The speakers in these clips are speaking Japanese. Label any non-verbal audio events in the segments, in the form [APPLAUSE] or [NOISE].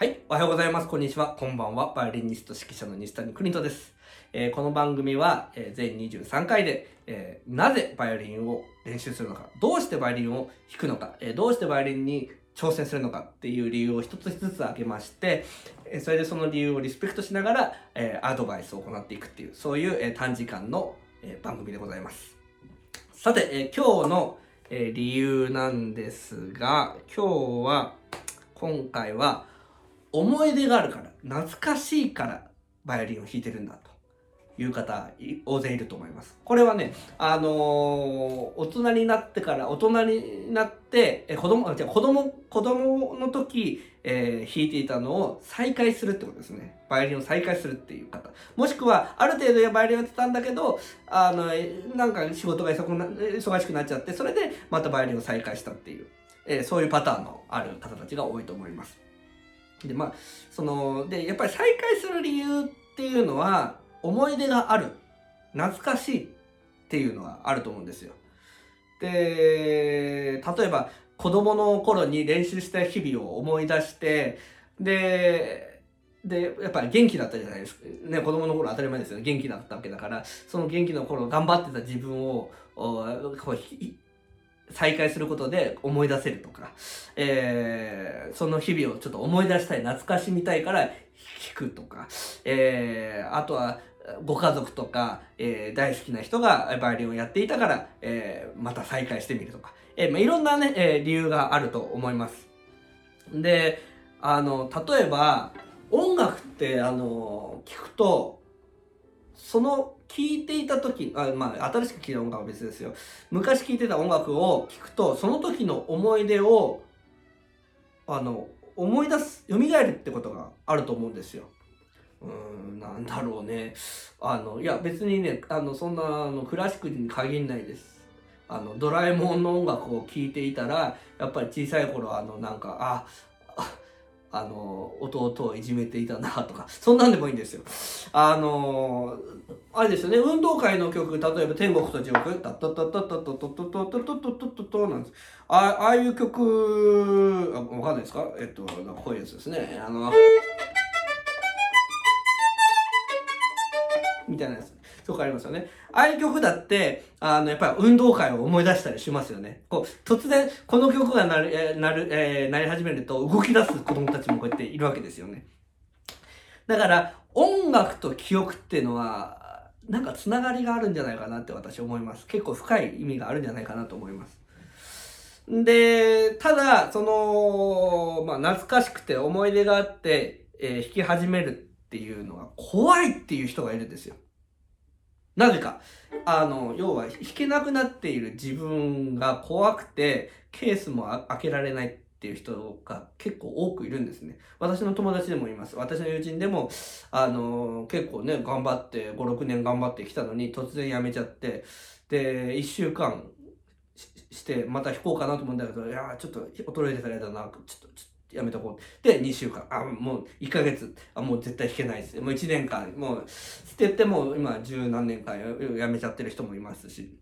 はい、おはようございます。こんにちは。こんばんは。バイオリニスト指揮者の西谷邦人です。えーこの番組は、えー全23回で、えーなぜバイオリンを練習するのか、どうしてバイオリンを弾くのか、えどうしてバイオリンに挑戦するのかっていう理由を一つずつ挙げまして、えそれでその理由をリスペクトしながら、えアドバイスを行っていくっていう、そういう、え短時間の、え番組でございます。さて、え今日の、え理由なんですが、今日は、今回は、思い出があるから、懐かしいから、バイオリンを弾いてるんだという方、大勢いると思います。これはね、あのー大人になってから、大人になって、え子供、あ違う子供、子供の時、えー弾いていたのを再開するってことですね。バイオリンを再開するっていう方。もしくは、ある程度バイオリンやってたんだけど、あの、なんか仕事が忙な忙しくなっちゃって、それでまたバイオリンを再開したっていう、えーそういうパターンのある方たちが多いと思います。で、まあ、その、で、やっぱり再開する理由っていうのは、思い出がある。懐かしいっていうのはあると思うんですよ。で、例えば、子供の頃に練習した日々を思い出して、で、で、やっぱり元気だったじゃないですか。ね、子供の頃当たり前ですよね。元気だったわけだから、その元気の頃頑張ってた自分を、こう再開することで思い出せるとか、えーその日々をちょっと思い出したい、懐かしみたいから弾くとか、えーあとは、ご家族とか、えー大好きな人がバイオリンをやっていたから、えーまた再開してみるとか、えーまあ、いろんなね、えー理由があると思います。で、あの、例えば、音楽って、あの、聞くと、その聴いていた時あまあ新しく聴いた音楽は別ですよ。昔聴いてた音楽を聴くとその時の思い出をあの思い出す蘇るってことがあると思うんですよ。うーんなんだろうね。あのいや別にねあのそんなあのクラシックに限らないです。あのドラえもんの音楽を聴いていたらやっぱり小さい頃あのなんかああの弟をいじめていたなとか [LAUGHS] そんなんでもいいんですよ。あのあれですよね。運動会の曲例えば「天国と地獄」「タッタッタッタッタッタッタッタッタッタッタッタッタッタッタ」なんですあああいう曲あわかんないですかえっとなんかこういうやつですねあのみたいなやつとかありますよね。ああいう曲だって、あの、やっぱり運動会を思い出したりしますよね。こう、突然、この曲がなる、えーなる、えーなり始めると動き出す子供たちもこうやっているわけですよね。だから、音楽と記憶っていうのは、なんかつながりがあるんじゃないかなって私思います。結構深い意味があるんじゃないかなと思います。で、ただ、その、まあ、懐かしくて思い出があって、えー弾き始めるっていうのが怖いっていう人がいるんですよ。なぜか。あの、要は弾けなくなっている自分が怖くて、ケースも開けられないっていう人が結構多くいるんですね。私の友達でもいます。私の友人でも、あの、結構ね、頑張って、5、6年頑張ってきたのに、突然辞めちゃって、で、1週間しして、また弾こうかなと思うんだけど、いや、ちょっと衰えてからやだな、ちょっと、ちょっとやめとこう。で、2週間、あ、もう1ヶ月、あ、もう絶対弾けないです。もう1年間、もう、捨てても今十何年間やめちゃってる人もいますし。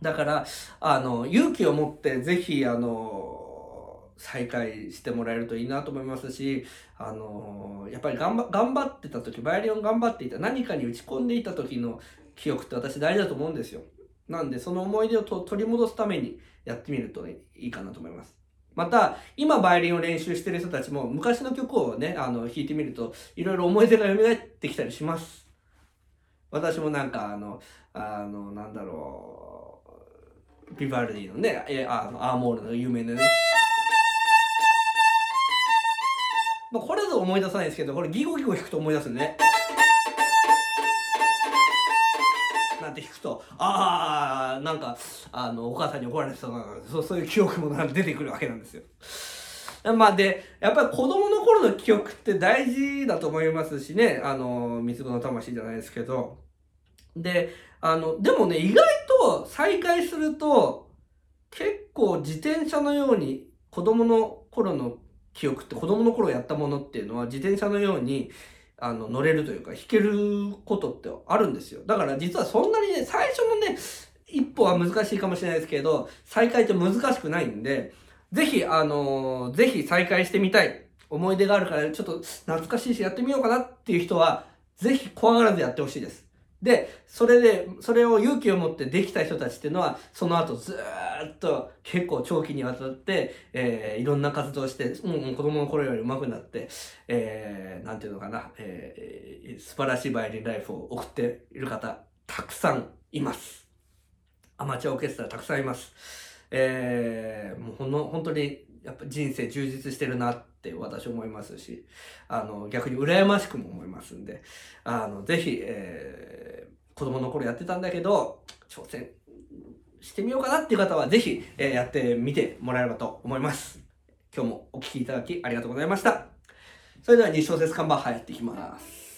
だから、あの、勇気を持ってぜひ、あの、再開してもらえるといいなと思いますし、あの、やっぱり頑張頑張ってた時、バイオリンを頑張っていた、何かに打ち込んでいた時の記憶って私大事だと思うんですよ。なんで、その思い出を取り戻すためにやってみると、ね、いいかなと思います。また、今バイオリンを練習してる人たちも、昔の曲をね、あの、弾いてみると、いろいろ思い出が蘇ってきたりします。私もなんか、あの、あの、なんだろう、ビバルディのね、あのアーモールの有名なね。まあ、これぞ思い出さないですけど、これギゴギゴ弾くと思い出すね。なんて弾くと、ああ、なんか、あの、お母さんに怒られてたな、そうそういう記憶もなんか出てくるわけなんですよ。まあで、やっぱり子供の頃の記憶って大事だと思いますしね、あの、三つ子の魂じゃないですけど。で、あの、でもね、意外と再会すると、結構自転車のように子供の頃の記憶って子供の頃やったものっていうのは自転車のようにあの乗れるというか弾けることってあるんですよ。だから実はそんなにね、最初のね、一歩は難しいかもしれないですけど、再開って難しくないんで、ぜひ、あのーぜひ再開してみたい。思い出があるからちょっと懐かしいしやってみようかなっていう人は、ぜひ怖がらずやってほしいです。で、それで、それを勇気を持ってできた人たちっていうのは、その後ずっと結構長期にわたって、えー、いろんな活動して、もう子供の頃より上手くなって、えー、なんていうのかな、えー、素晴らしいバイオリンライフを送っている方、たくさんいます。アマチュアオーケストラたくさんいます。えー、もうほんの、本当に、やっぱ人生充実してるなって私思いますし、あの、逆に羨ましくも思いますんで、あの、ぜひ、えー、子供の頃やってたんだけど、挑戦してみようかなっていう方は、ぜひ、え、やってみてもらえればと思います。今日もお聴きいただきありがとうございました。それでは2小節看板入っていきます。